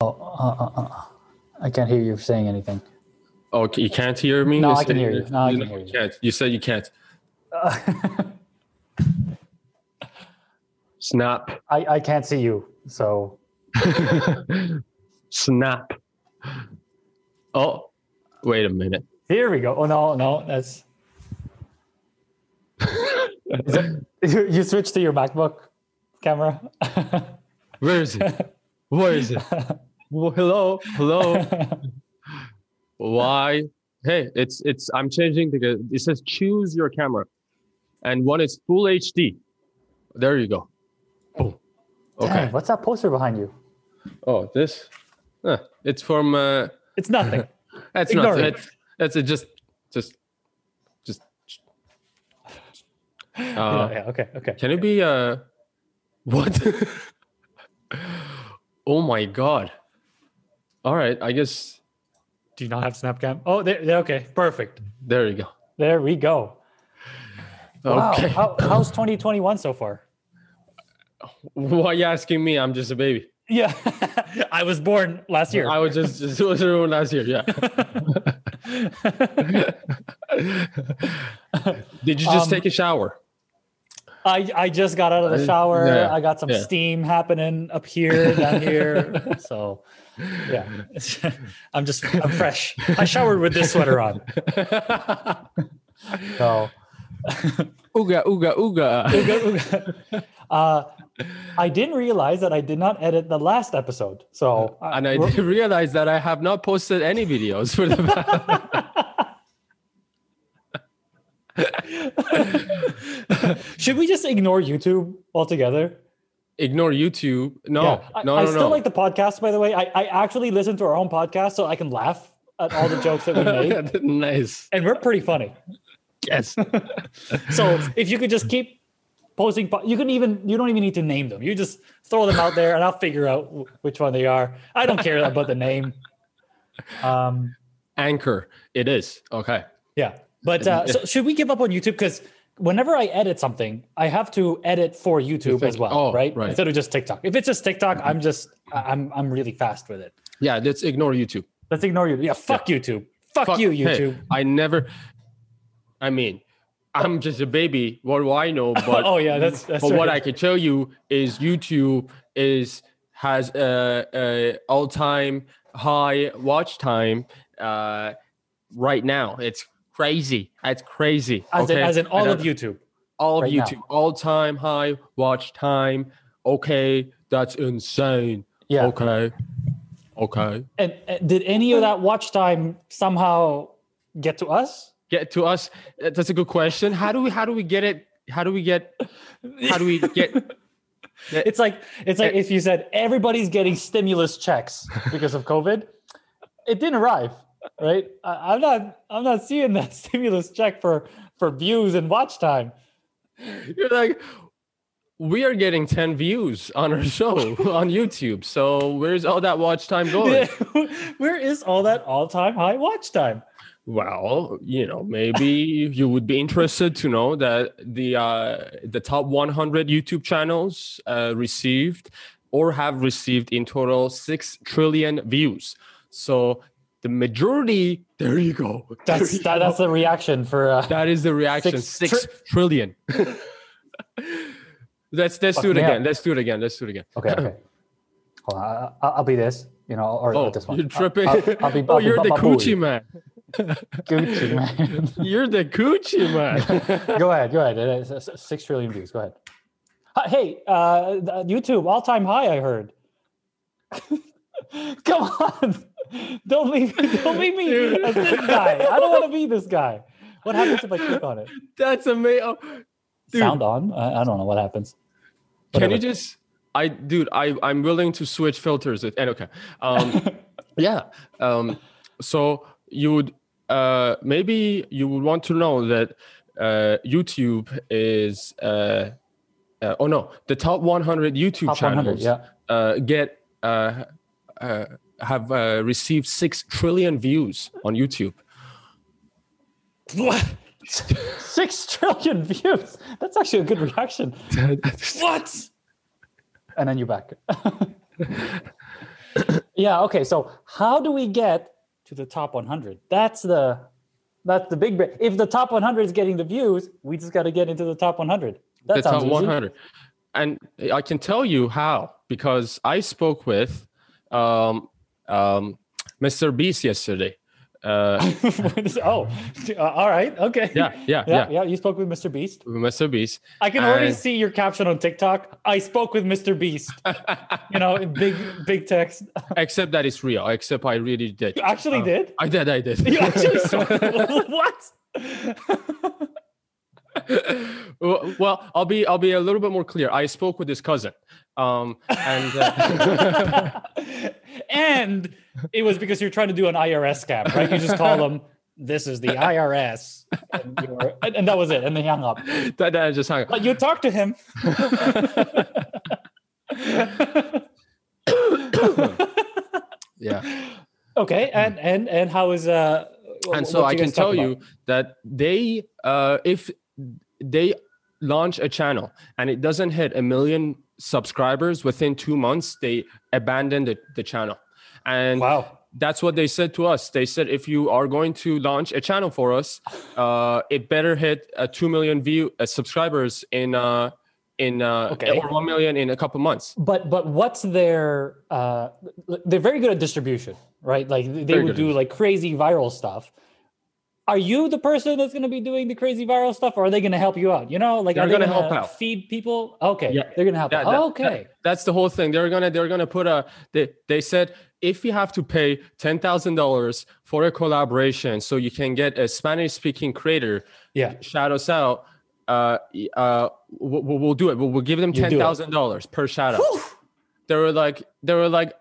Oh, uh, uh, uh. I can't hear you saying anything. Oh, you can't hear me? No, You I can hear you. No, I can hear you. Can't. You said you can't. Uh, Snap. I, I can't see you. So Snap. Oh, wait a minute. here we go. Oh no, no, that's you, you switched to your MacBook camera. Where is it? Where is it? Well, hello, hello. Why? Hey, it's it's. I'm changing the. It says choose your camera, and one is full HD. There you go. Boom. Okay. Dang, what's that poster behind you? Oh, this. Huh, it's from. Uh, It's nothing. that's Ignore not. it. It's that's it. Just, just, just. Uh, yeah, yeah, okay, okay. Can it be uh what? oh my god. All right, I guess Do you not have Snapcam? Oh, there, there, okay, perfect. there you go. There we go. Wow. Okay. How, how's 2021 so far? Why are you asking me? I'm just a baby. Yeah, I was born last year. I was just just was everyone last year, yeah. Did you just Um, take a shower? I, I just got out of the shower. yeah, I got some yeah. steam happening up here, down here. so, yeah, I'm just I'm fresh. I showered with this sweater on. So, Ooga ooga ooga. uh, I didn't realize that I did not edit the last episode. So, And I we're- did realize that I have not posted any videos for the should we just ignore YouTube altogether? ignore YouTube. No, Yeah. I, no, I no, still no. like the podcast, by the way. I, I actually listen to our own podcast so I can laugh at all the jokes that we made. nice. and we're pretty funny. Yes. So if you could just keep posting, po- you can even you don't even need to name them. You just throw them out there, and I'll figure out wh- which one they are. I don't care about the name. Um, Anchor. It is. Okay. yeah, but uh, so should we give up on YouTube? Because whenever I edit something, I have to edit for YouTube think- as well, oh, right? right. Instead of just TikTok. If it's just TikTok, I'm just I'm I'm really fast with it. Yeah, let's ignore YouTube. Let's ignore you. Yeah, fuck YouTube. Fuck, Fuck- you, hey, YouTube. I never I mean, I'm just a baby. What do I know? But oh yeah, that's that's but what. I can tell you is YouTube is has a, a all-time high watch time uh, right now. It's crazy. It's crazy. as, in, as in all of YouTube. all of right now. YouTube, all-time high watch time. Okay, that's insane. Yeah. Okay. Okay. And, and did any of that watch time somehow get to us? Get to us. That's a good question. How do we how do we get it? How do we get how do we get It's like it's like if you said everybody's getting stimulus checks because of COVID, it didn't arrive, right? I, I'm not I'm not seeing that stimulus check for for views and watch time. You're like, we are getting 10 views on our show on YouTube. So where's all that watch time going? Where is all that all time high watch time? Well, you know, maybe you would be interested to know that the uh, the top 100 YouTube channels uh, received or have received in total six trillion views. So the majority, there you go. There That's you that, go. that's the reaction for uh, That is the reaction. Six Six tri- trillion. let's let's Fuck do it again. up. Let's do it again. Let's do it again. okay okay. Hold on, I- I'll, I'll be this, you know, or Oh, this one. you're tripping. I'll, I'll be, oh, I'll be you're the Baba Booey. coochie man. Gucci man. You're the coochie man. go ahead, go ahead. Uh, Six trillion views. Go ahead. Hi- Hey, uh, YouTube all time high. I heard. Come on, don't leave, me. don't leave me Dude. as this guy. I don't want to be this guy. What happens if I click on it? That's amazing. Oh, dude, Sound on? I, I don't know what happens. can you just? I, dude, I, I'm willing to switch filters. It, and okay, um, yeah. Um, so you would, uh, maybe you would want to know that uh, YouTube is, uh, uh, oh no, the top 100 YouTube Top 100, channels yeah. uh, get uh, uh, have uh, received six trillion views on YouTube. What? Six trillion views. That's actually a good reaction. What? And then you're back. Yeah. Okay. So how do we get to the top 100? That's the that's the big bit. If the top 100 is getting the views, we just got to get into the top 100. That the top easy. 100 and i can tell you how because i spoke with um, um, mr beast yesterday uh, oh, uh, all right. Okay. yeah yeah yeah, yeah, yeah. You spoke with Mr. Beast. mr beast I can already And- see your caption on TikTok. I spoke with Mr. Beast. you know, big, big text. except that it's real except i really did You actually Uh, did. i did i did You actually saw what? well, well, I'll be I'll be a little bit more clear. I spoke with his cousin, um, and uh, and it was because you're trying to do an IRS scam, right? You just call them, "This is the IRS," and, were- and- and that was it, and they hung up. that, that just hung. up. But you talked to him. Yeah, okay, and and and how is uh? and so I can tell about? you that they, uh, if they launch a channel and it doesn't hit a million subscribers within two months, they abandoned the, the channel, and Wow. that's what they said to us. They said if you are going to launch a channel for us, uh, it better hit a two million view uh, subscribers in uh, in uh, Okay. or one million in a couple months. But but what's their uh they're very good at distribution, right? Like they Very would do like crazy viral stuff. Are you the person that's going to be doing the crazy viral stuff or are they going to help you out? You know, like They're are they gonna gonna help out. feed people? Okay. Yeah. They're going to help Yeah, out. that- okay. that- that's the whole thing. They're gonna they're gonna put a they they said if you have to pay ten thousand dollars for a collaboration so you can get a Spanish speaking creator yeah. shout us out, uh, uh, we'll, we'll do it. We'll, we'll give them You do it. ten thousand dollars per shout out. They were like they were like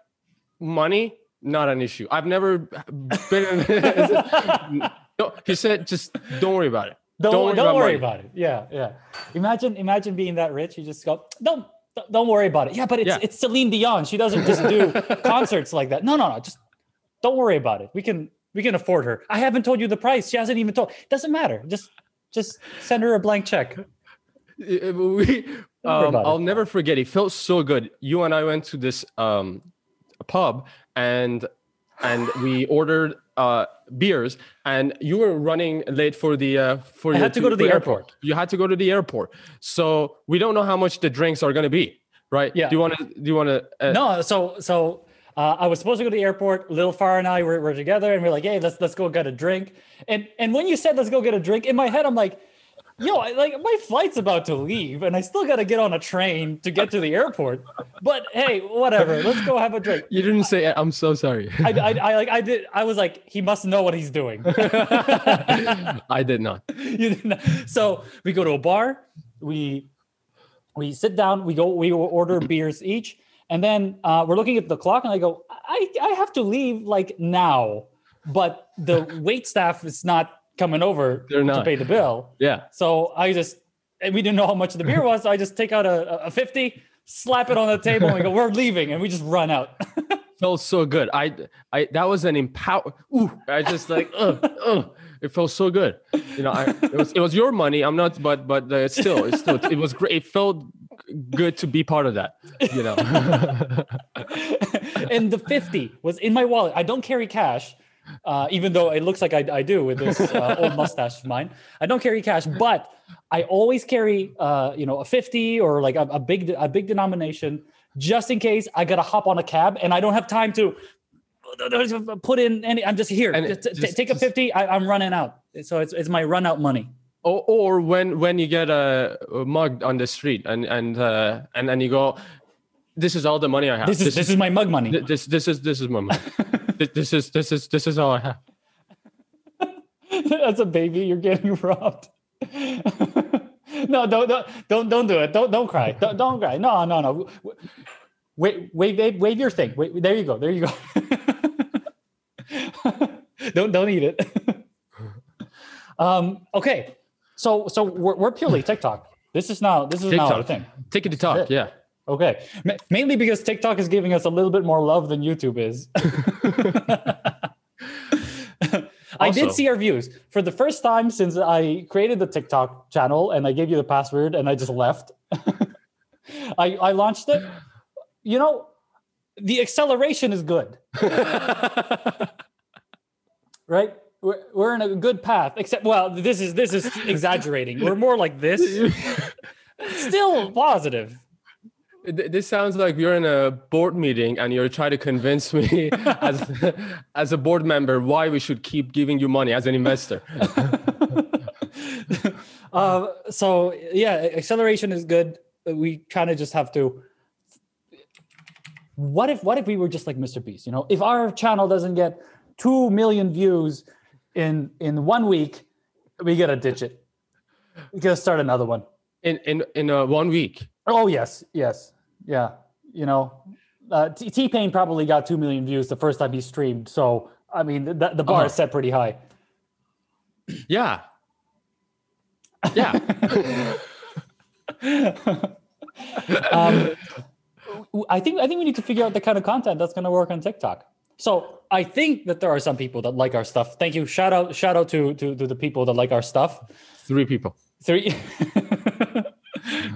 money not an issue. I've never been. No, he said just don't worry about it. Don't don't worry, about about, it. Yeah, yeah. Imagine imagine being that rich. You just go, don't don't- don't worry about it. Yeah, but it's Yeah. it's Celine Dion. She doesn't just do concerts like that. No, no, no. Just don't worry about it. We can we can afford her. I haven't told you the price. She hasn't even told. Doesn't matter. Just just send her a blank check. Uh, we, um. I'll never forget. It felt so good. You and I went to this um, pub and and we ordered uh, beers. And you were running late for the uh, for I had to go to the your airport. You had to go to the airport. So we don't know how much the drinks are going to be, right? Yeah. Do you want to? Do you want to? Uh, No, so so uh, I was supposed to go to the airport. Lil Far and I were, were together, and we are like, "Hey, let's let's go get a drink." And and when you said let's go get a drink, in my head, I'm like, "Yo, I, like my flight's about to leave, and I still got to get on a train to get to the airport." But hey, whatever. Let's go have a drink. You didn't say. I'm so sorry. I, I, I like I did. I was like, he must know what he's doing. I did not. you didn't. So we go to a bar. We we sit down. We go. We order beers each, and then uh, we're looking at the clock, and I go, I I have to leave like now, but the wait staff is not coming over They're to not. pay the bill. Yeah. So I just and we didn't know how much the beer was. So I just take out a, a fifty, slap it on the table, and we go, we're leaving, and we just run out. felt so good. I, I, that was an empower. Ooh, I just like, ugh, ugh. It felt so good. You know, I, it was, it was your money. I'm not, but, but uh, still, it's still, it was great. It felt good to be part of that. You know, and the 50 was in my wallet. I don't carry cash, uh, even though it looks like I, I do with this uh, old mustache of mine. I don't carry cash, but I always carry, uh, you know, a 50 or like a, a big, a big denomination just in case I got to hop on a cab and I don't have time to put in any, I'm just here. Just, it- t- just- take a 50. I, I'm running out. So it's, it's my run out money. or, or when, when you get a, a mug on the street and, and, uh, and then you go, this is all the money I have. This is, this is my mug money. Th- this this is this is my money. Th- this is this is this is all I have. As a baby. You're getting robbed. no, don't, don't, don't, don't do it. Don't, don't cry. Don't, don't cry. No, no, no. Wait, wave, wave, wave your thing. Wait, there you go. There you go. don't, don't eat it. um. Okay. So, so we're, we're purely TikTok. This is now. This is now a thing. Take it to talk. Yeah. Okay. Ma- mainly because TikTok is giving us a little bit more love than YouTube is. I did see our views for the first time since I created the TikTok channel and I gave you the password and I just left. I, I launched it. You know, the acceleration is good, right? We're, we're in a good path. Except, well, this is this is exaggerating. We're more like this. Still positive. Th- This sounds like you're in a board meeting and you're trying to convince me as as a board member why we should keep giving you money as an investor. uh, so yeah, acceleration is good. We kind of just have to. What if what if we were just like Mr. Beast? You know, if our channel doesn't get two million views in in one week, we gotta ditch it. We gotta start another one. In in in uh, one week. Oh yes, yes, yeah. You know, uh, T Pain probably got two million views the first time he streamed. So I mean, the, the bar Uh-huh. is set pretty high. Yeah. Yeah. um, I think I think we need to figure out the kind of content that's going to work on TikTok. So I think that there are some people that like our stuff. Thank you. Shout out shout out to to, to the people that like our stuff. Three people. Three.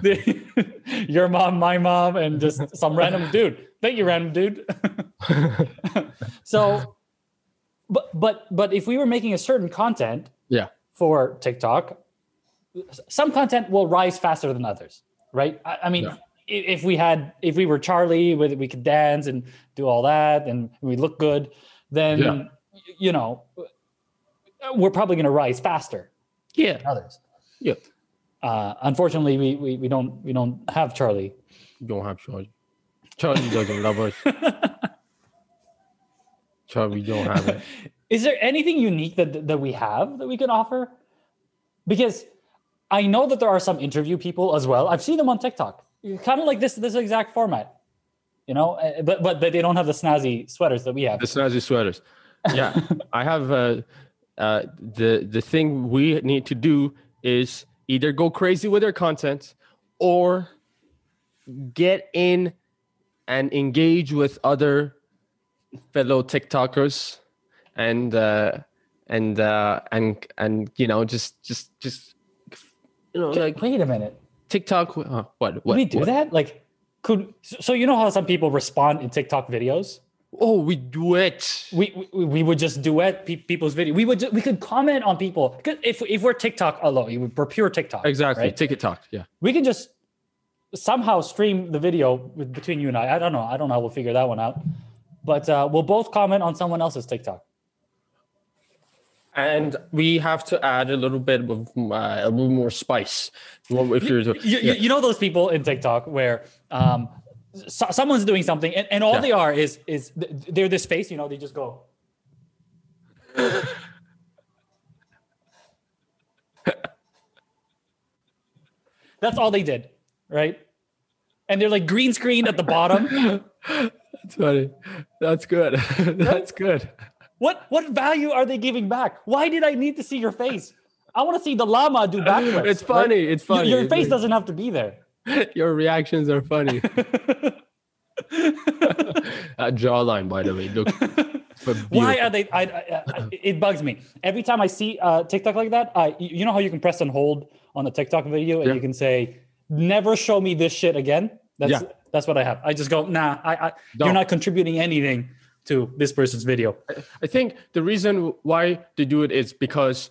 Your mom, my mom, and just some random dude. Thank you, random dude. so, but but but if we were making a certain content Yeah. for TikTok, some content will rise faster than others, right? I, I mean, Yeah. if we had, if we were Charli, with we could dance and do all that, and we look good, then Yeah. you know, we're probably going to rise faster Yeah. than others. Yeah. Uh, unfortunately, we, we we don't we don't have Charli. You don't have Charli. Charli doesn't love us. Charli we don't have it. Is there anything unique that that we have that we can offer? Because I know that there are some interview people as well. I've seen them on TikTok, kind of like this this exact format, you know. uh, But but but they don't have the snazzy sweaters that we have. The snazzy sweaters. Yeah. I have uh, uh, the the thing we need to do is either go crazy with their content or get in and engage with other fellow TikTokers and uh, and uh, and and you know just just just you know like Wait a minute. TikTok. Uh, what what we do what? that? Like, could so you know how some people respond in TikTok videos? Oh, we do it. we we, we would just duet pe- people's video. We would ju- we could comment on people 'Cause if if we're TikTok alone, we're pure TikTok. Exactly. right? TikTok. Yeah. We can just somehow stream the video with, between you and I. I don't know. I don't know how we'll figure that one out. But uh, we'll both comment on someone else's TikTok. And we have to add a little bit of uh, a little more spice. If you're You, you, yeah. you know those people in TikTok where um, so, someone's doing something and, and all Yeah. they are is is they're this face. You know, they just go. That's all they did, right? And they're like green screen at the bottom. That's funny. That's good. That's good. What what value are they giving back? Why did I need to see your face? I want to see the llama do backflips. It's right? funny. It's funny. Your, It's face doesn't have to be there. Your reactions are funny. that jawline, by the way, look. Why are they? I, I, I, it bugs me every time I see uh, TikTok like that. I you know how you can press and hold on the TikTok video and Yeah. you can say, "Never show me this shit again." That's Yeah. that's what I have. I just go, "Nah, I, I you're not contributing anything to this person's video." I think the reason why they do it is because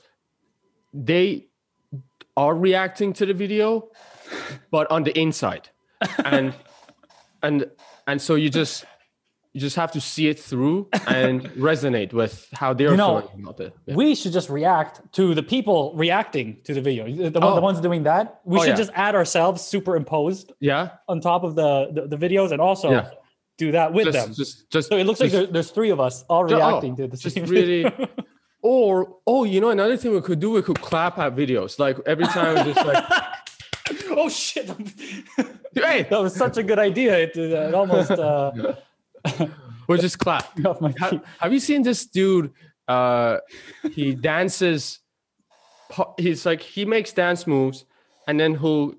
they are reacting to the video, but on the inside, and and and so you just you just have to see it through and resonate with how they're You know, feeling about it. Yeah. We should just react to the people reacting to the video. The, the, Oh. ones doing that, we Oh, should yeah. just add ourselves superimposed yeah, on top of the the, the videos and also Yeah. do that with just them. just just so it looks like just- there, there's three of us all oh, reacting to the just really or oh you know another thing we could do we could clap at videos like every time just like oh shit! hey that was such a good idea. It, uh, it almost uh, we'll just clap got off my Ha- feet. have you seen this dude uh he dances he's like he makes dance moves and then he'll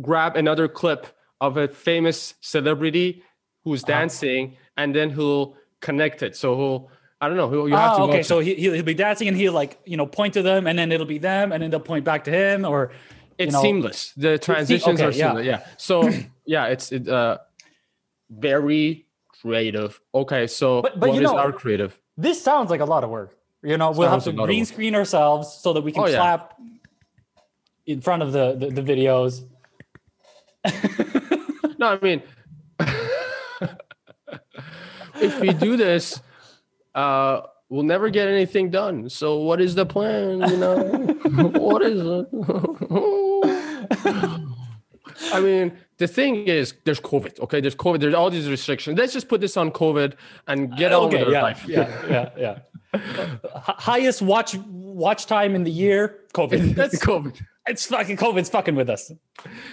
grab another clip of a famous celebrity who's Uh-huh. dancing and then he'll connect it so he'll i don't know he'll, you have Oh, to okay. So he, he'll, he'll be dancing and he'll like you know point to them and then it'll be them and then they'll point back to him or it's know- seamless the transitions okay, are seamless yeah so yeah it's it, uh very creative. Okay, so But- but what you is know- our creative? This sounds like a lot of work. You know, we'll have to a lot of green screen ourselves so that we can Oh, yeah. clap in front of the the, the videos. No, I mean, if we do this, uh, we'll never get anything done. So, what is the plan? You know, what is it? I mean, the thing is, there's COVID. Okay, there's COVID. There's all these restrictions. Let's just put this on COVID and get uh, on with our yeah, life. yeah, yeah, yeah. H- highest watch watch time in the year. COVID. That's COVID. it's fucking COVID's fucking with us.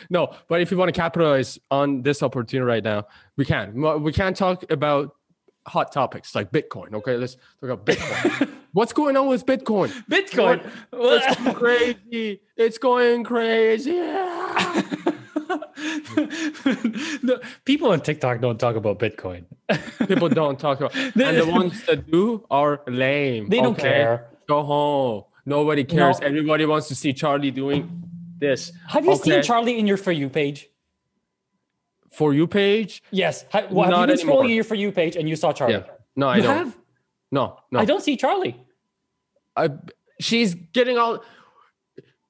No, but if you want to capitalize on this opportunity right now, we can. We can't talk about hot topics like Bitcoin. Okay, let's talk about Bitcoin. What's going on with Bitcoin? Bitcoin. It's going crazy. It's going crazy. No, people on TikTok don't talk about Bitcoin. People don't talk about, and the ones that do are lame. They don't okay? care. Go home. Nobody cares. No. Everybody wants to see Charli doing this. Have you seen Charli in your For You page? For you page? Yes. Ha- well, have you been anymore. scrolling your For You page and you saw Charli? Yeah. No, I you don't. have? No, no. I don't see Charli. I, she's getting all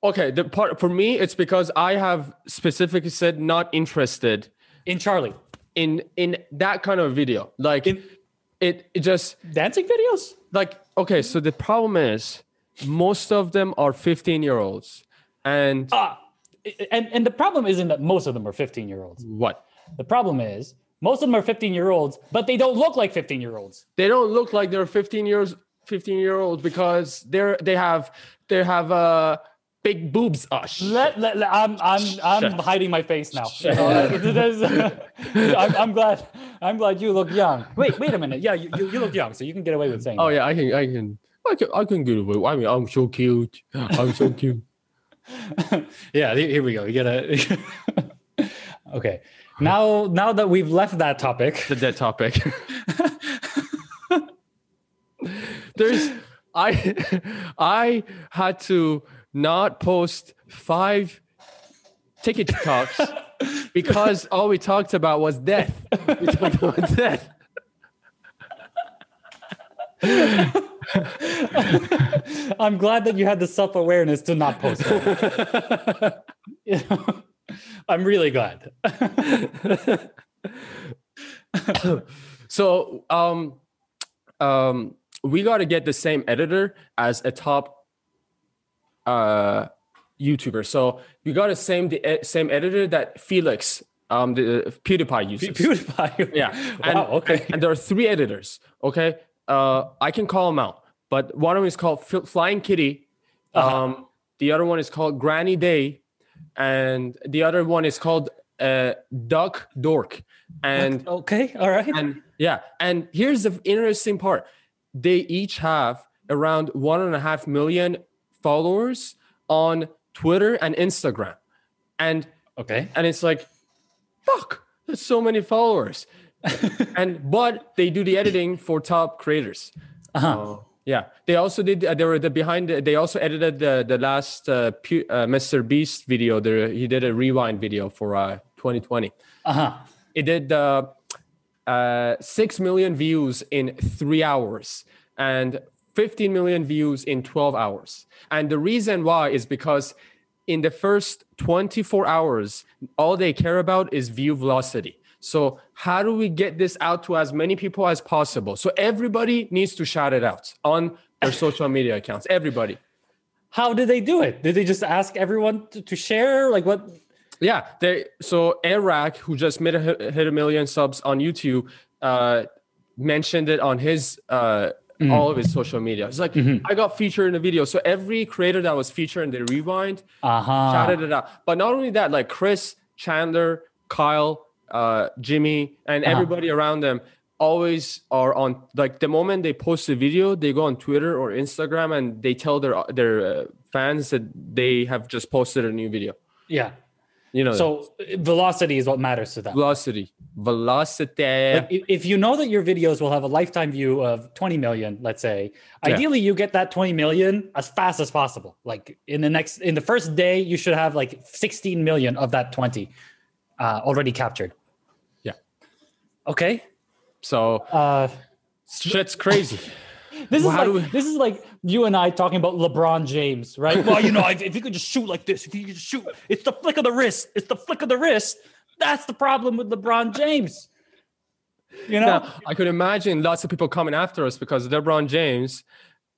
okay the part for me it's because i have specifically said not interested In Charli. in in that kind of video like In- it, it just Dancing videos? like okay so the problem is most of them are 15 year olds and Ah. And, and the problem isn't that most of them are 15 year olds. what The problem is most of them are 15 year olds, but they don't look like 15 year olds. they don't look like they're 15 years 15 year olds because they're they have they have uh big boobs uh, Let, let, let- I'm I'm I'm hiding my face now. Shut You know, like, there's- I'm, I'm glad I'm glad you look young. Wait wait a minute. Yeah, you, you, look young, so you can get away with saying. oh that. yeah i can i can I can, I can get away. I mean, I'm so cute. I'm so cute. yeah. Here here we go. You gotta. okay. Now now that we've left that topic, the dead topic. There's I I had to not post five TikToks because all we talked about was death. We talked about death. I'm glad that you had the self awareness to not post. it. You know, I'm really glad. So um um we got to get the same editor as a top uh YouTuber. So you got the same the e- same editor that Felix um the PewDiePie uses. PewDiePie. Yeah. And, Wow. Okay. And, there are three editors. Okay. Uh, I can call them out, but one of them is called Flying Kitty. Uh-huh. Um, the other one is called Granny Day, and the other one is called uh, Duck Dork. And okay. All right. and yeah, and here's the interesting part: they each have around one and a half million followers on Twitter and Instagram, and Okay. and it's like fuck that's so many followers. And but they do the editing for top creators. Uh-huh. yeah. They also did uh, they were the behind the, they also edited the the last uh, Pu- uh, mr beast video. There he did a rewind video for uh 2020 Uh huh. it did uh, uh 6 million views in 3 hours. And 15 million views in 12 hours and the reason why is because in the first 24 hours all they care about is view velocity so how do we get this out to as many people as possible so everybody needs to shout it out on their social media accounts everybody How did they do it? Did they just ask everyone to, to share? Like what? Yeah, they so Eric, who just made a, hit hit a million subs on YouTube, uh, mentioned it on his uh, all of his social media. It's like I got featured in a video. So every creator that was featured in the rewind Uh huh. shouted it out. But not only that, like Chris, Chandler, Kyle, uh, Jimmy, and Uh-huh. everybody around them always are on like the moment they post a video they go on twitter or instagram and they tell their their uh, fans that they have just posted a new video Yeah. You know So velocity is what matters to them. velocity velocity Like, if- if you know that your videos will have a lifetime view of 20 million, let's say, Yeah. ideally you get that 20 million as fast as possible. Like in the next, in the first day, you should have like 16 million of that 20 uh, already captured. Yeah. Okay. So Uh, shit's crazy. this is Well, how like we- this is like you and I talking about LeBron James, right? Well, you know, if, if you could just shoot like this, if you could just shoot, it's the flick of the wrist. It's the flick of the wrist. That's the problem with LeBron James. You know, Now, I could imagine lots of people coming after us because LeBron James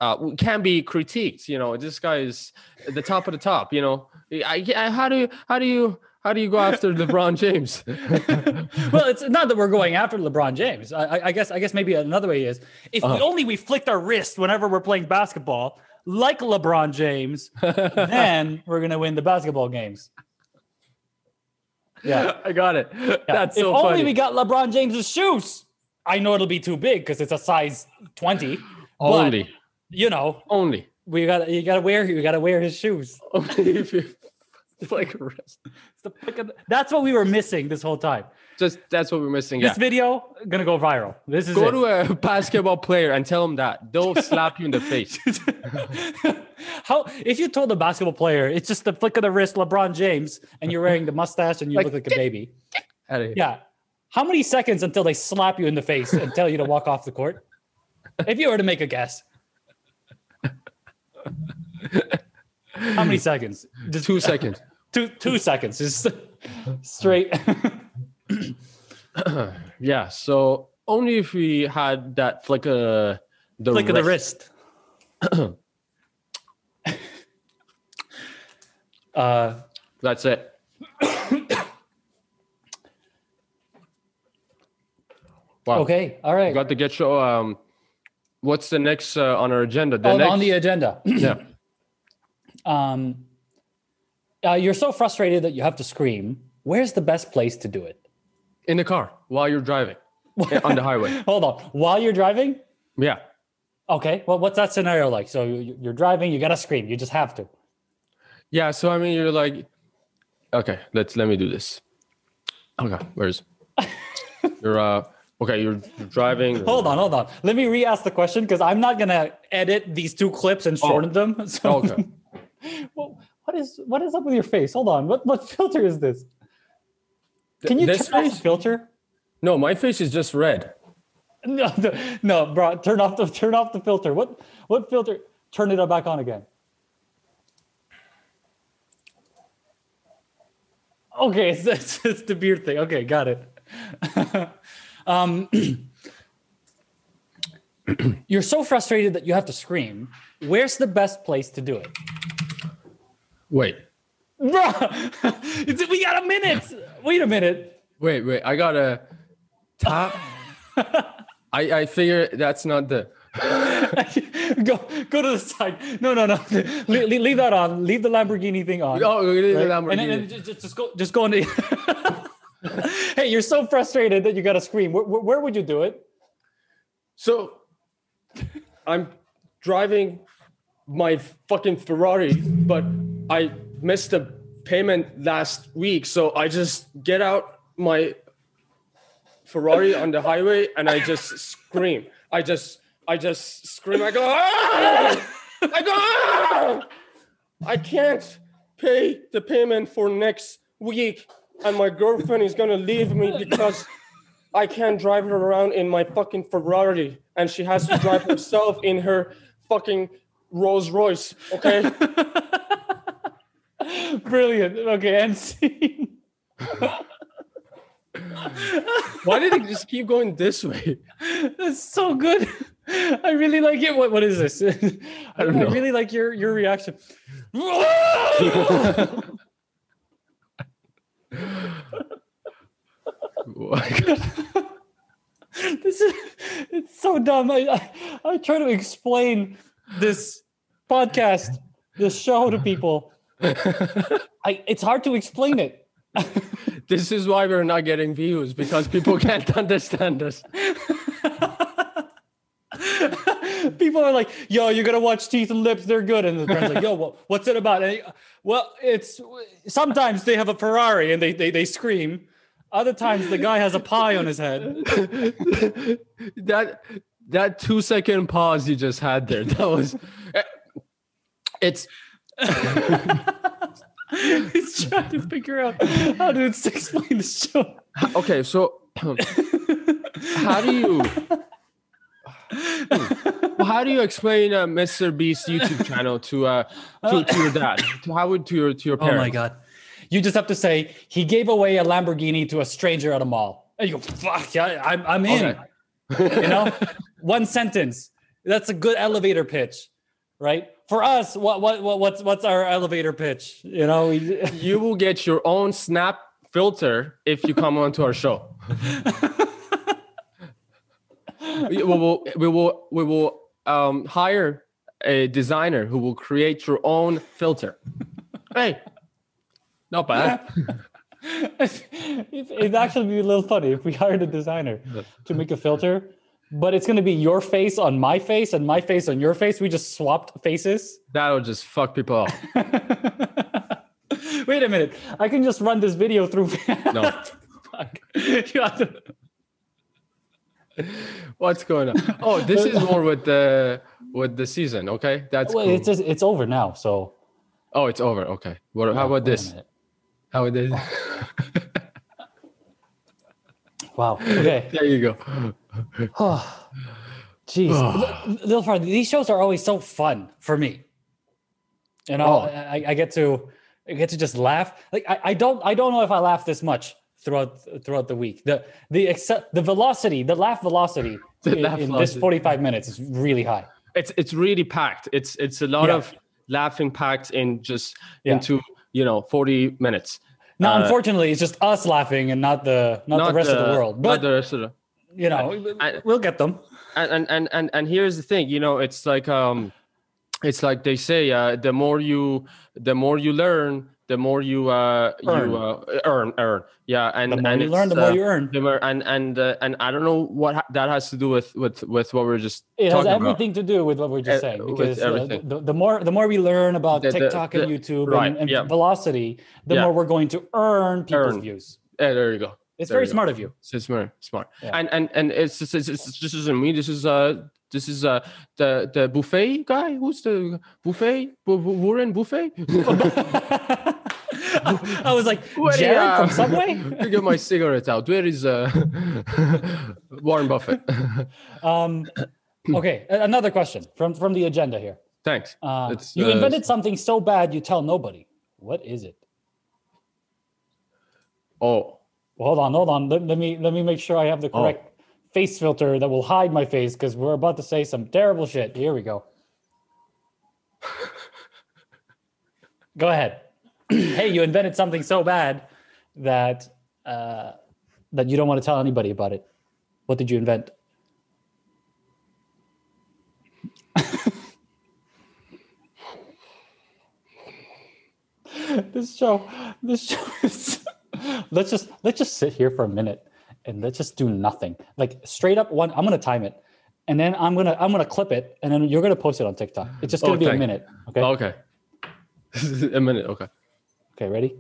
uh, can be critiqued. You know, this guy is the top of the top. You know, I, I, how do you how do you how do you go after LeBron James? well, it's not that we're going after LeBron James. I, I- guess I guess maybe another way is if Uh-huh. only we flicked our wrist whenever we're playing basketball, like LeBron James, then we're gonna win the basketball games. Yeah. I got it. That's if so only funny. we got LeBron James's shoes. I know it'll be too big because it's a size 20. only, You know, only, we got you got to wear you got to wear his shoes. only if you like It's the flick of the- That's what we were missing this whole time. just that's what we're missing. Yeah. This video gonna go viral. This is Go it. to a basketball player and tell him that they'll slap you in the face. How if you told a basketball player it's just the flick of the wrist, LeBron James, and you're wearing the mustache and you Like, look like a baby? Yeah. How many seconds until they slap you in the face and tell you to walk off the court? If you were to make a guess. How many seconds? Just Two seconds. Two two seconds. Just straight. Yeah. So only if we had that flick of the flick of the wrist. uh That's it. wow. okay. All right. We got to get show. Um, what's the next uh, on our agenda? The Oh, next, on the agenda. yeah. um, uh, you're so frustrated that you have to scream. Where's the best place to do it? in the car while you're driving on the highway. Hold on. While you're driving? Yeah. Okay. Well, what's that scenario like? So you- you're driving, you gotta scream. You just have to. Yeah. So I mean, you're like, okay, let's let me do this. Okay, where's you're uh okay, you're, you're driving. Hold on, hold on. Let me re-ask the question because I'm not gonna edit these two clips and shorten them. So, Oh, Okay. well, what is what is up with your face? Hold on. What what filter is this? Can you this turn off face? the filter? No, my face is just red. No, no, no, bro. Turn off the turn off the filter. What what filter? Turn it back on again. Okay, it's, it's, it's the beard thing. Okay, got it. um, you're so frustrated that you have to scream. Where's the best place to do it? Wait, Bro, we got a minute. Wait a minute. wait, wait. I got a top. I I figure that's not the. go go to the side. No, no, no. leave, leave that on. Leave the Lamborghini thing on. Oh, it is a right? Lamborghini. And then and just, just- just go just go into. hey, you're so frustrated that you got to scream. Where, where, where would you do it? So I'm driving my fucking Ferrari, but I missed the payment last week. So I just get out my Ferrari on the highway and I just scream. I just I just scream. I go, "Ah!" I go, "Ah!" I can't pay the payment for next week, and my girlfriend is gonna leave me because I can't drive her around in my fucking Ferrari, and she has to drive herself in her fucking Rolls Royce. Okay, Brilliant. Okay, and scene. why did it just keep going this way? That's so good. I really like it. What what is this? I, don't know. really like your your reaction. this is it's so dumb. I, I I try to explain this podcast, this show to people. I it's hard to explain it. this is why we're not getting views because people can't understand us. People are like, "Yo, you're gonna watch Teeth and Lips? They're good." And the friend's like, "Yo, well, what's it about?" And he- well, it's sometimes they have a Ferrari and they they they scream. Other times the guy has a pie on his head. that that two second pause you just had there that was eh, it's He's trying to figure out how to explain the show. okay so how do you well, how do you explain uh, Mr. Beast's YouTube channel to uh to, to your dad? To how would to your to your parents? Oh my god. You just have to say he gave away a Lamborghini to a stranger at a mall. And you go, fuck, yeah, I'm, I'm in. Okay. You know, one sentence. That's a good elevator pitch, right? For us, what what, what what's what's our elevator pitch? You know, we, you will get your own snap filter if you come onto our show. we will we will we will um, hire a designer who will create your own filter. Hey, not bad. it- it'd actually be a little funny if we hired a designer to make a filter, but it's going to be your face on my face and my face on your face. We just swapped faces. That'll just fuck people up. Wait a minute. I can just run this video through. No. Fuck. To- What's going on? Oh, this is more with the with the season. Okay, that's Well, cool. it's just, it's over now. So oh, it's over. Okay. What? How oh, about this? How about this? Oh. Wow. Okay. there you go. Oh, Jeez. Little Far, these shows are always so fun for me. You know, Oh. I, I get to I get to just laugh. Like I, I don't I don't know if I laugh this much throughout throughout the week. The the accept the velocity, the laugh velocity The in, laugh in velocity. this 45 minutes is really high. It's it's really packed. It's it's a lot Yeah. of laughing packed in just Yeah. into you know 40 minutes. Now, Uh, unfortunately, it's just us laughing and not the not, the rest of the world. not But the rest of the you know, we'll get them. and and and and, and here's the thing you know it's like um it's like they say uh the more you the more you learn the more you uh Earn. you uh, earn earn yeah and The more and you learn, it's, the more uh, you earn. the more- and and uh, and i don't know what ha- that has to do with with with what we're just It has talking about. everything to do with what we're just Uh, saying because uh, the, the more the more we learn about The- the- TikTok and YouTube right, and, and yeah. velocity, the Yeah. more we're going to earn people's Earn. views. Yeah, there you go It's There very you go. smart of you. So smart, smart, Yeah. and and and it's just it's, it's this isn't me. This is uh this is uh the the buffet guy. Who's the buffet? Bu- Bu- Warren Buffett. I was like, Where Jared uh, from Subway. to get my cigarette out. Where is uh Warren Buffett? um, okay, another question from from the agenda here. Thanks. Uh, you uh, invented something so bad you tell nobody. What is it? Oh, Well, hold on, hold on. Let, let me let me make sure I have the Oh. Face filter that will hide my face because we're about to say some terrible shit. Here we go. go ahead. hey, you invented something so bad that uh, that you don't want to tell anybody about it. What did you invent? this show, this show is. let's just let's just sit here for a minute and let's just do nothing. Like straight up one. I'm gonna time it, and then I'm gonna I'm gonna clip it, and then you're gonna post it on TikTok. It's just gonna be a minute. Okay. okay. a minute. Okay. Okay. Ready?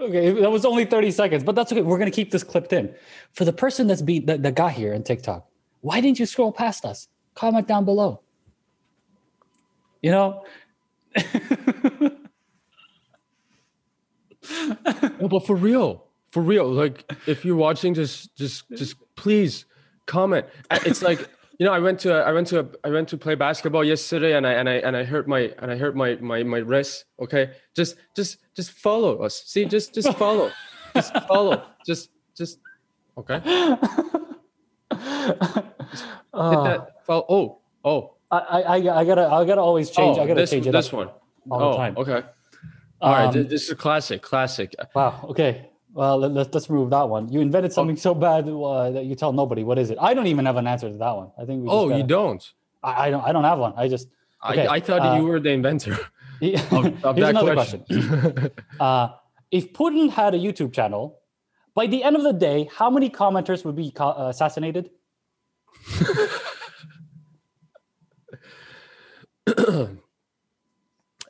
Okay, that was only 30 seconds, but that's okay. We're gonna keep this clipped in. For the person that's be that, that got here in TikTok, why didn't you scroll past us? Comment down below. You know, No, but for real, for real. Like, if you're watching, just, just, just please comment. It's like you know, I went to, I went to, I went to play basketball yesterday, and I, and I, and I hurt my, and I hurt my, my, my wrist. Okay, just, just, just follow us. See, just, just follow, just follow, just, just. Okay. Uh, that follow. Oh, oh. I, I, I gotta, I gotta always change. oh, I gotta this, change it this one. all the oh, time. okay. All right, Um, th- this is a classic, classic. Wow. Okay. Well, let, let's let's remove that one. You invented something so bad uh, that you tell nobody. What is it? I don't even have an answer to that one. I think. We Oh, you gotta- don't. I, I don't. I don't have one. I just. Okay, I, I thought uh, you were the inventor Here's of, of that another question. question. Uh, if Putin had a YouTube channel, by the end of the day, how many commenters would be co- uh, assassinated?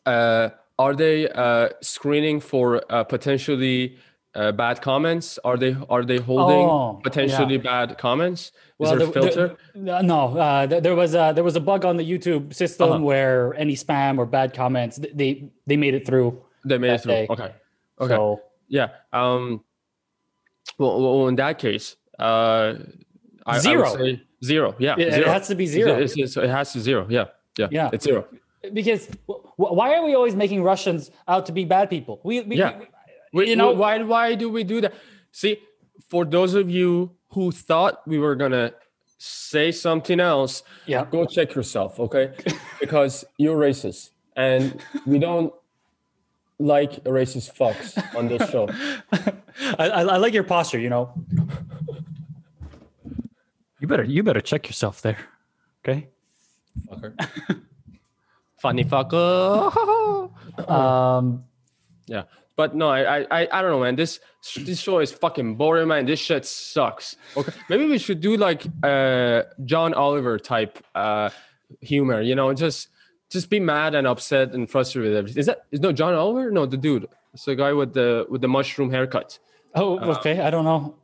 uh, are they uh, screening for uh, potentially uh, bad comments? Are they are they holding Oh, potentially yeah. bad comments? Is Well, there a filter? the- no, uh, there was a there was a bug on the YouTube system Uh-huh. where any spam or bad comments they they made it through. they made it through. day. Okay. Okay. So Yeah. Um. Well, well, in that case, uh, I, I would say zero. Yeah. it, it has to be zero It's, it's- it has to zero. Yeah. Yeah. Yeah. It's zero. because why are we always making Russians out to be bad people? We, we Yeah. we- We, You know- why why do we do that? See, for those of you who thought we were gonna say something else, yeah. go check yourself, okay? because you're racist, and we don't like racist fucks on this show. I, I, I like your posture. You know. You better you better check yourself there. Okay. Fucker. Funny fucker. Um. Yeah. But no, I, I I don't know, man. This this show is fucking boring, man. This shit sucks. Okay, maybe we should do like uh John Oliver type uh humor. You know, just just be mad and upset and frustrated with everything. Is that is no John Oliver? No, the dude. It's the guy with the with the mushroom haircut. Oh, okay. I don't know.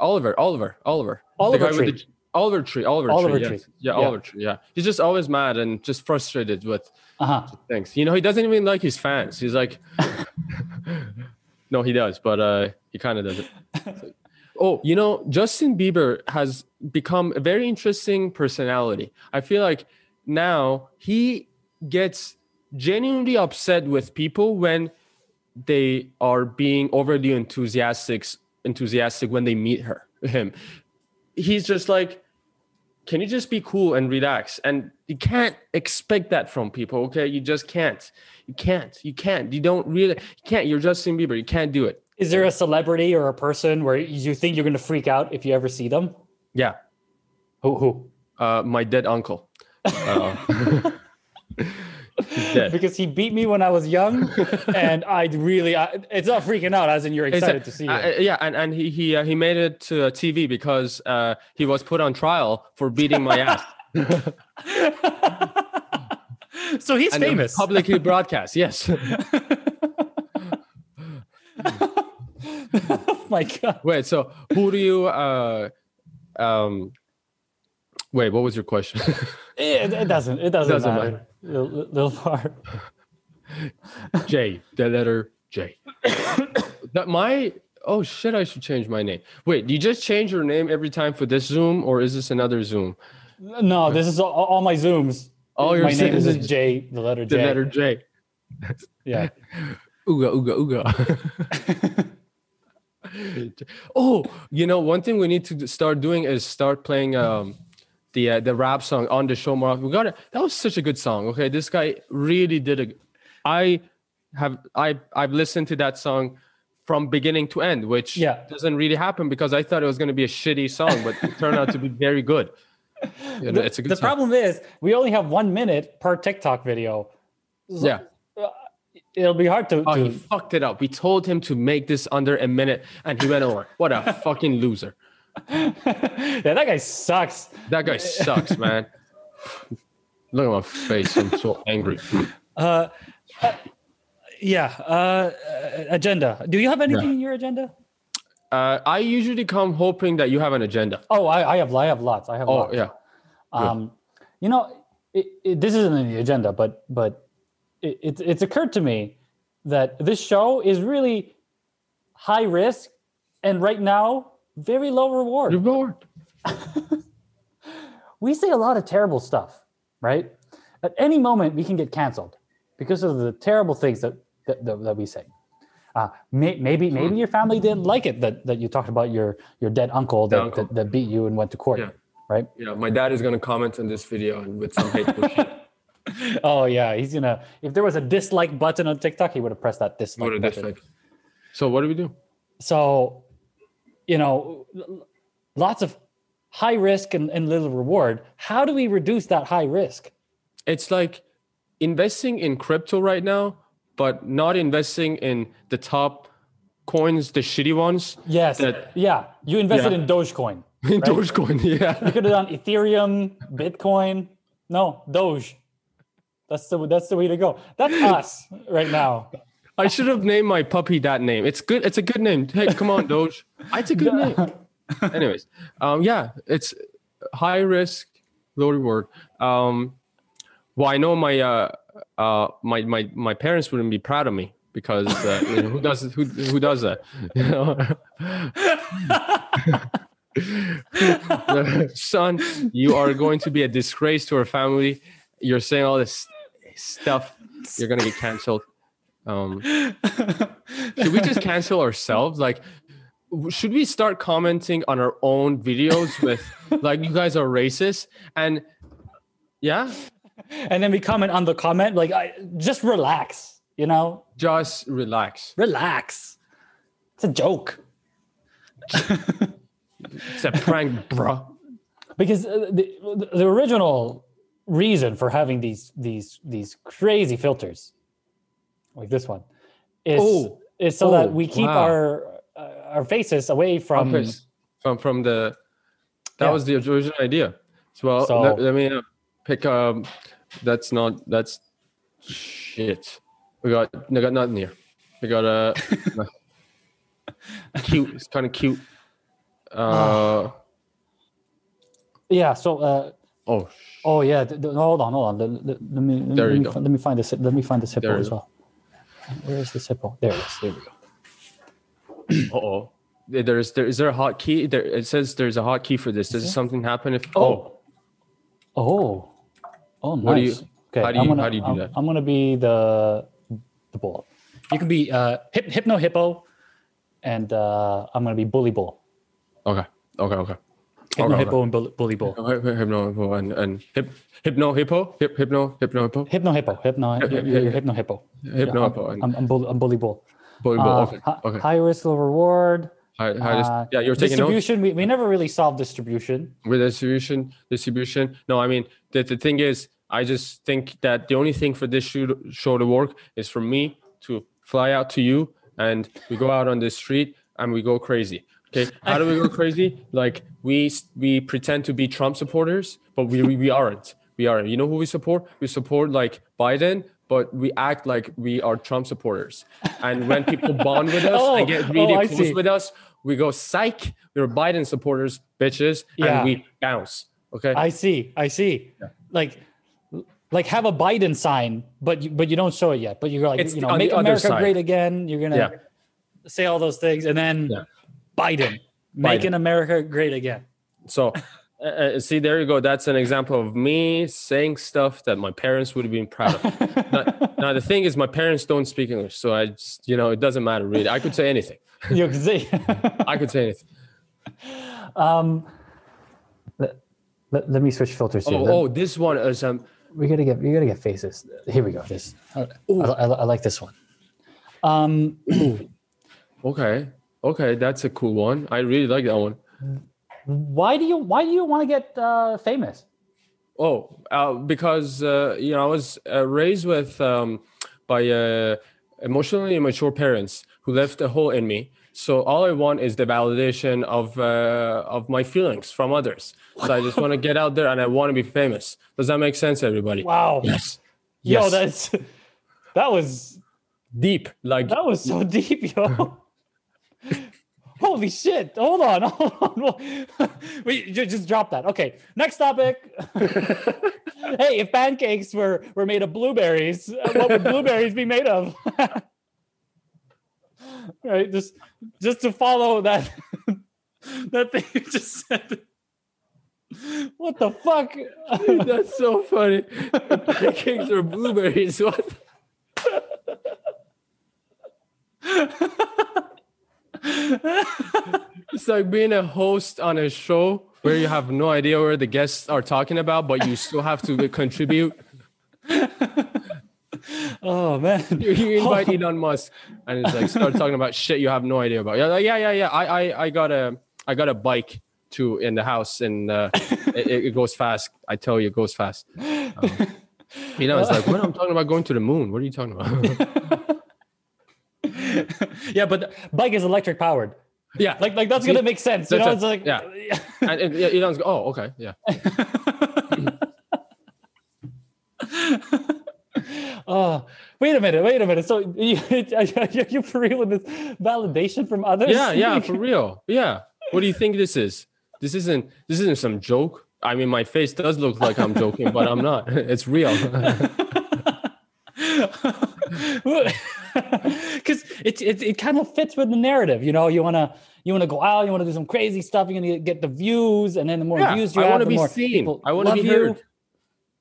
Oliver, Oliver, Oliver. The Oliver guy with the- Oliver Tree, Oliver, Oliver Tree. Tree. Yes. Yeah, Yeah. Oliver Tree. Yeah, he's just always mad and just frustrated with Uh huh. things. You know, he doesn't even like his fans. He's like, no, he does, but uh, he kind of doesn't. oh, you know, Justin Bieber has become a very interesting personality. I feel like now he gets genuinely upset with people when they are being overly enthusiastic enthusiastic when they meet her him he's just like can you just be cool and relax? And you can't expect that from people okay? You just can't. You can't. You can't. You don't really you can't. You're justin bieber. You can't do it. Is there a celebrity or a person where you think you're going to freak out if you ever see them? yeah. Who? Who? uh my dead uncle. Uh, Because he beat me when I was young, and I really, I, it's not freaking out. As in, you're It's a- excited to see uh, it. uh, yeah, and, and he he uh, he made it to uh, TV because uh, he was put on trial for beating my ass. so he's and uh, famous. publicly broadcast. Yes. oh my god! Wait. So who do you? Uh, um, wait. What was your question? It, it doesn't. It doesn't, Doesn't matter. Little, little part. J. The letter J. that my. Oh shit! I should change my name. Wait. You just change your name every time for this Zoom, or is this another Zoom? No, this is all, all my zooms. All your my name is J, the letter J. The letter J. Yeah. Ooga ooga ooga. oh, you know, one thing we need to start doing is start playing um the uh, the rap song on the show more. often. We got it. That was such a good song. Okay, this guy really did a. I have I I've listened to that song from beginning to end, which Yeah. doesn't really happen because I thought it was going to be a shitty song, but it turned out to be very good. You know, it's a good the song. problem is we only have one minute per TikTok video. So Yeah. It'll be hard to. Oh, he fucked it up. We told him to make this under a minute, and he went over. What a fucking loser! Yeah, that guy sucks. That guy sucks, man. Look at my face. I'm so angry. Uh, uh, yeah. Uh, uh, agenda. Do you have anything in your agenda? Uh, I usually come hoping that you have an agenda. Oh, I, I have. I have lots. I have. Oh lots. yeah. Um, you know, it, it, this isn't in the agenda, but but it, it, it's occurred to me that this show is really high risk, and right now very low reward. You're we say a lot of terrible stuff, right? At any moment, we can get canceled because of the terrible things that that, that, that we say. Uh, may, maybe maybe your family didn't like it that, that you talked about your your dead uncle that, uncle. That, that beat you and went to court, Yeah. right? Yeah, my dad is gonna comment on this video and with some hateful shit. Oh yeah, he's gonna. If there was a dislike button on TikTok, he would have pressed that dislike What a dislike. So what do we do? So, you know, lots of high risk and, and little reward. How do we reduce that high risk? It's like investing in crypto right now, but not investing in the top coins, the shitty ones. Yes. That- yeah. You invested Yeah. in Dogecoin. In Dogecoin, yeah. You could have done Ethereum, Bitcoin. No, Doge. That's the that's the way to go. That's us right now. I should have named my puppy that name. It's good. It's a good name. Hey, come on, Doge. It's a good name. Anyways, um, yeah, it's high risk, low reward. Um, well, I know my uh, uh, my my my parents wouldn't be proud of me because uh, you know, who does who who does that? You know, son, you are going to be a disgrace to our family. You're saying all this stuff. You're gonna get canceled. Um, should we just cancel ourselves? Like, should we start commenting on our own videos with like you guys are racist and yeah, and then we comment on the comment like I, just relax, you know? just relax. Relax. It's a joke. It's a prank, bro. because uh, the, the original reason for having these these these crazy filters like this one is Oh. is so Oh, that we keep wow. our uh, our faces away from Okay, from from the that Yeah. was the original idea. So, well, So- let, let me uh, pick. Um, that's not that's shit. We got we got nothing here. We got a cute. It's kind of cute. Uh yeah so uh oh. oh yeah hold on hold on let, let- let me let, There let you me, go. let me find this let me find this hippo as well where is this hippo there it is. There we go. Uh oh. There's there is there a hotkey? There it says there's a hotkey for this. Does something happen if oh. oh. Oh. Nice What do you- okay how do I'm you- gonna, how do you do I'm, that? I'm gonna be the the bull you can be uh hip, hypno hippo and uh i'm gonna be bully bull. Okay. Okay okay hypno hippo and bully, bully bull. Hypno hippo and and hip hypno hippo hip hypno hypno hippo Hypno hippo, hypno, Hyp- you're, you're hypno hippo. hypno hippo I'm, I'm, bully, I'm bully bull. bully bull. Uh, Okay okay. High risk, low reward. Hi, hi, this- Uh, yeah, you're taking notes distribution. We, we never really solved distribution. with distribution. Distribution. No, I mean the the thing is, I just think that the only thing for this show, show to work is for me to fly out to you and we go out on the street and we go crazy. Okay, how do we go crazy? Like we we pretend to be Trump supporters, but we we, we aren't. We aren't. You know who we support? We support like Biden, but we act like we are Trump supporters. And when people bond with us Oh, and get oh, really oh, close with us, we go psych. We're Biden supporters, bitches, Yeah. and we bounce. Okay. I see. I see. Like, like have a Biden sign, but you, but you don't show it yet. But you're like, It's you know, make America great again. You're gonna Yeah. say all those things, and then Yeah. Biden making America great again. So, uh, uh, see, there you go. That's an example of me saying stuff that my parents would have been proud of. now, now, the thing is, my parents don't speak English, so I just, you know, it doesn't matter really. I could say anything. you could see. I could say anything. um, let, let, let me switch filters here. Oh, Let- oh, this one is um. we gotta get we gotta get faces. Here we go. This I, I, I like this one. Um, Okay, okay, that's a cool one. I really like that one. why do you why do you want to get uh, famous? Oh, uh, because uh, you know I was uh, raised with um, by uh, emotionally immature parents who left a hole in me. So all I want is the validation of uh, of my feelings from others. So I just want to get out there and I want to be famous. Does that make sense, everybody? Wow. Yes. Yo, Yes. that's that was Deep, like that was so deep, yo. Holy shit! Hold on, hold on. Wait, just drop that. Okay, next topic. hey, if pancakes were were made of blueberries, uh, what would blueberries be made of? right, just just to follow that that thing you just said. What the fuck? that's so funny. Pancakes or blueberries? What? It's like being a host on a show where you have no idea where the guests are talking about, but you still have to contribute. oh man. You, you invite Elon Musk, and it's like start talking about shit you have no idea about. Yeah, like, yeah, yeah, yeah. I, I, I got a, I got a bike too in the house, and uh, it, it goes fast. I tell you, it goes fast. Um, you know, it's like when I'm talking about going to the moon. What are you talking about? yeah, but bike is electric powered. Yeah, like like that's See? gonna make sense. You know, a- it's like yeah. and, and Elon's go, oh, okay, yeah. oh, wait a minute, wait a minute. So you are you for real with this validation from others? Yeah, yeah, for real. Yeah. What do you think this is? This isn't this isn't some joke. I mean, my face does look like I'm joking, but I'm not. It's real. Because it, it it kind of fits with the narrative. You know, you wanna you wanna go out, you wanna do some crazy stuff. You're gonna get the views, and then the more Yeah, views you I have, I want to the be more seen. people I want to be you. heard.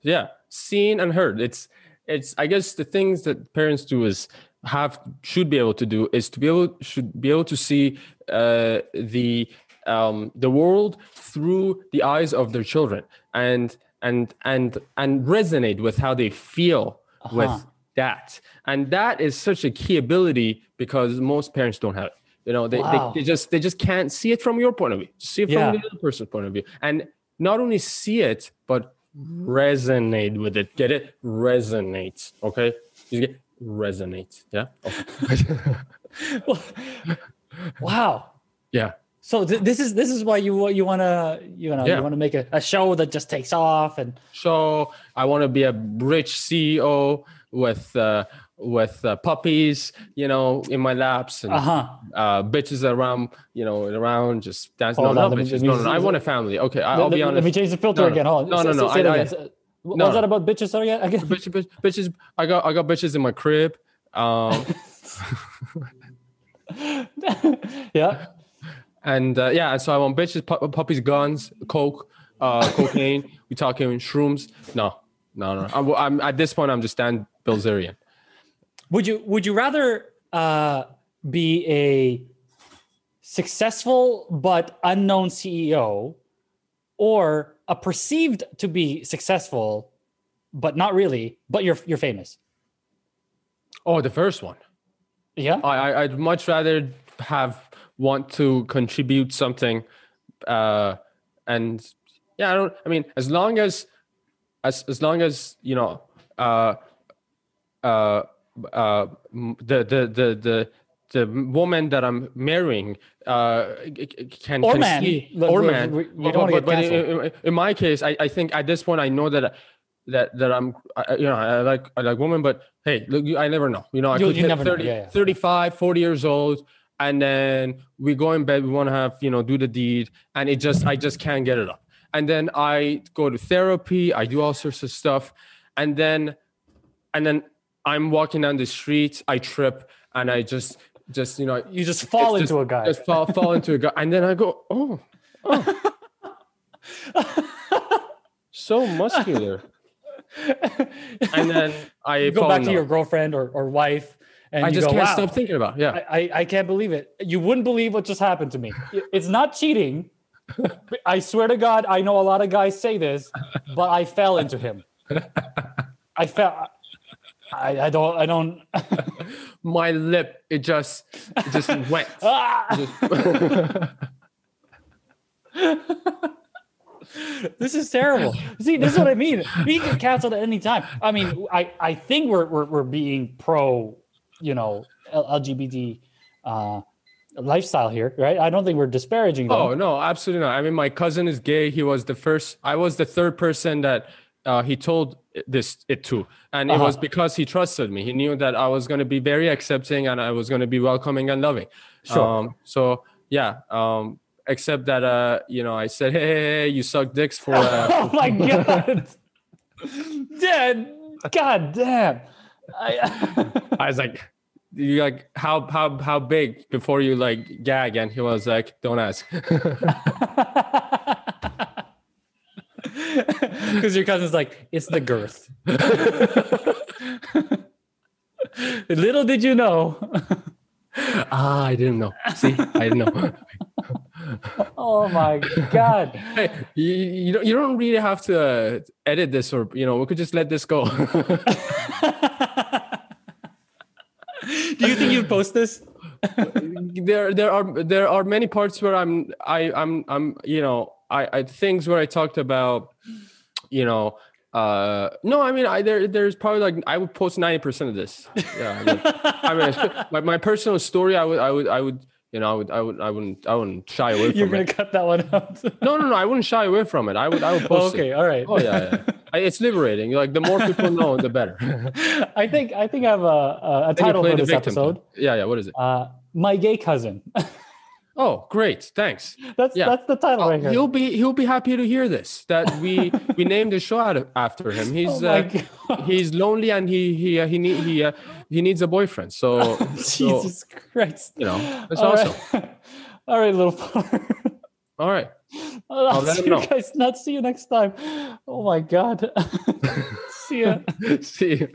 Yeah, seen and heard. It's it's. I guess the things that parents do is have should be able to do is to be able should be able to see uh, the um, the world through the eyes of their children and and and and resonate with how they feel Uh-huh. with that and that is such a key ability because most parents don't have it you know they, Wow. they, they just they just can't see it from your point of view see it from Yeah. the other person's point of view and not only see it but resonate with it get it resonates okay you get resonate yeah okay. Wow. yeah So th- this is this is why you you wanna you know Yeah. you wanna make a, a show that just takes off and so i want to be a rich ceo with uh with uh, puppies you know in my laps and uh huh. uh bitches around you know around just dancing Hold no, on, me- bitches. me no, no, no, i want a family okay I, Let, i'll be honest let me change the filter No, no. again. Hold on. No, no, no, say I-. I- What no, was that about bitches? Sorry, again. bitch, bitch, bitches i got i got bitches in my crib um yeah. And uh, yeah so i want bitches pu- puppies guns coke uh cocaine we talking shrooms no no no I'm, I'm at this point i'm just Dan Bilzerian. Would you would you rather uh, be a successful but unknown CEO or a perceived to be successful but not really, but you're you're famous? oh the first one Yeah. I, I I'd much rather have want to contribute something, uh, and yeah, I don't. I mean, as long as as as long as you know, uh, uh, uh, the the the the the woman that I'm marrying uh, can, Or can man. see, Look, or man. we- we But- but, but in, in- my case, I, I think at this point I know that that that I'm I- you know I like I like women, but hey, look, you, I never know. You know, I You- could you hit never know. Yeah, yeah. 35, 40 years old, and then we go in bed. We want to have you know do the deed, and it just I just can't get it up. And then I go to therapy. I do all sorts of stuff, and then and then I'm walking down the street. I trip, and I just just you know You just fall into just- a guy. Just fall fall into a guy, and then I go oh. oh. so muscular. and then I you go back to your girlfriend or, or wife and I just go, can't wow, stop thinking about. it. Yeah, I, I, I can't believe it. You wouldn't believe what just happened to me. It's not cheating. I swear to God, I know a lot of guys say this, but I fell into him. I fell. I, I don't. I don't. my lip it just it just went. Ah! This is terrible. See, this is what I mean. We can cancel at any time. I mean, I, I think we're, we're, we're being pro, you know, LGBT uh, lifestyle here, right? I don't think we're disparaging them. oh no, absolutely not. I mean, my cousin is gay. He was the first. I was the third person that uh, he told this it to, and it Uh-huh. was because he trusted me. He knew that I was going to be very accepting and I was going to be welcoming and loving. Sure. Um, so yeah. Um, except that uh, you know, I said, hey, hey, hey you suck dicks for. Uh, oh my god, Dad, God damn. I, I was like, you like how how how big before you like gag? And he was like, don't ask. Because your cousin's like, it's the girth. Little did you know. ah, I didn't know. See, I didn't know. oh my god. hey, you, you don't you don't really have to uh, edit this, or you know, we could just let this go. Do you think you'd post this? there there are there are many parts where I'm I I'm I'm you know I I things where I talked about you know uh no I mean I there there's probably like I would post 90% of this yeah I mean, I mean my, my personal story I would I would I would you know, I would, I would, I wouldn't, I wouldn't shy away from it. You're gonna it. cut that one out. No, no, no, I wouldn't shy away from it. I would, I would post okay, it. all right. Oh yeah, yeah. I- it's liberating. Like the more people know, the better. I think I think I have a, a, a title for this episode. Yeah, yeah. What is it? Uh, my gay cousin. Oh, great. Thanks. that's Yeah. that's the title Oh, right here. he'll be he'll be happy to hear this that we we named the show out after him. He's oh uh, he's lonely and he he uh, he need, he uh, he needs a boyfriend. So, oh, so Jesus Christ. you know that's All awesome. right. All right, little Paul. All right. I'll, I'll see you know. guys. Not see you next time. Oh my God. see ya. See you.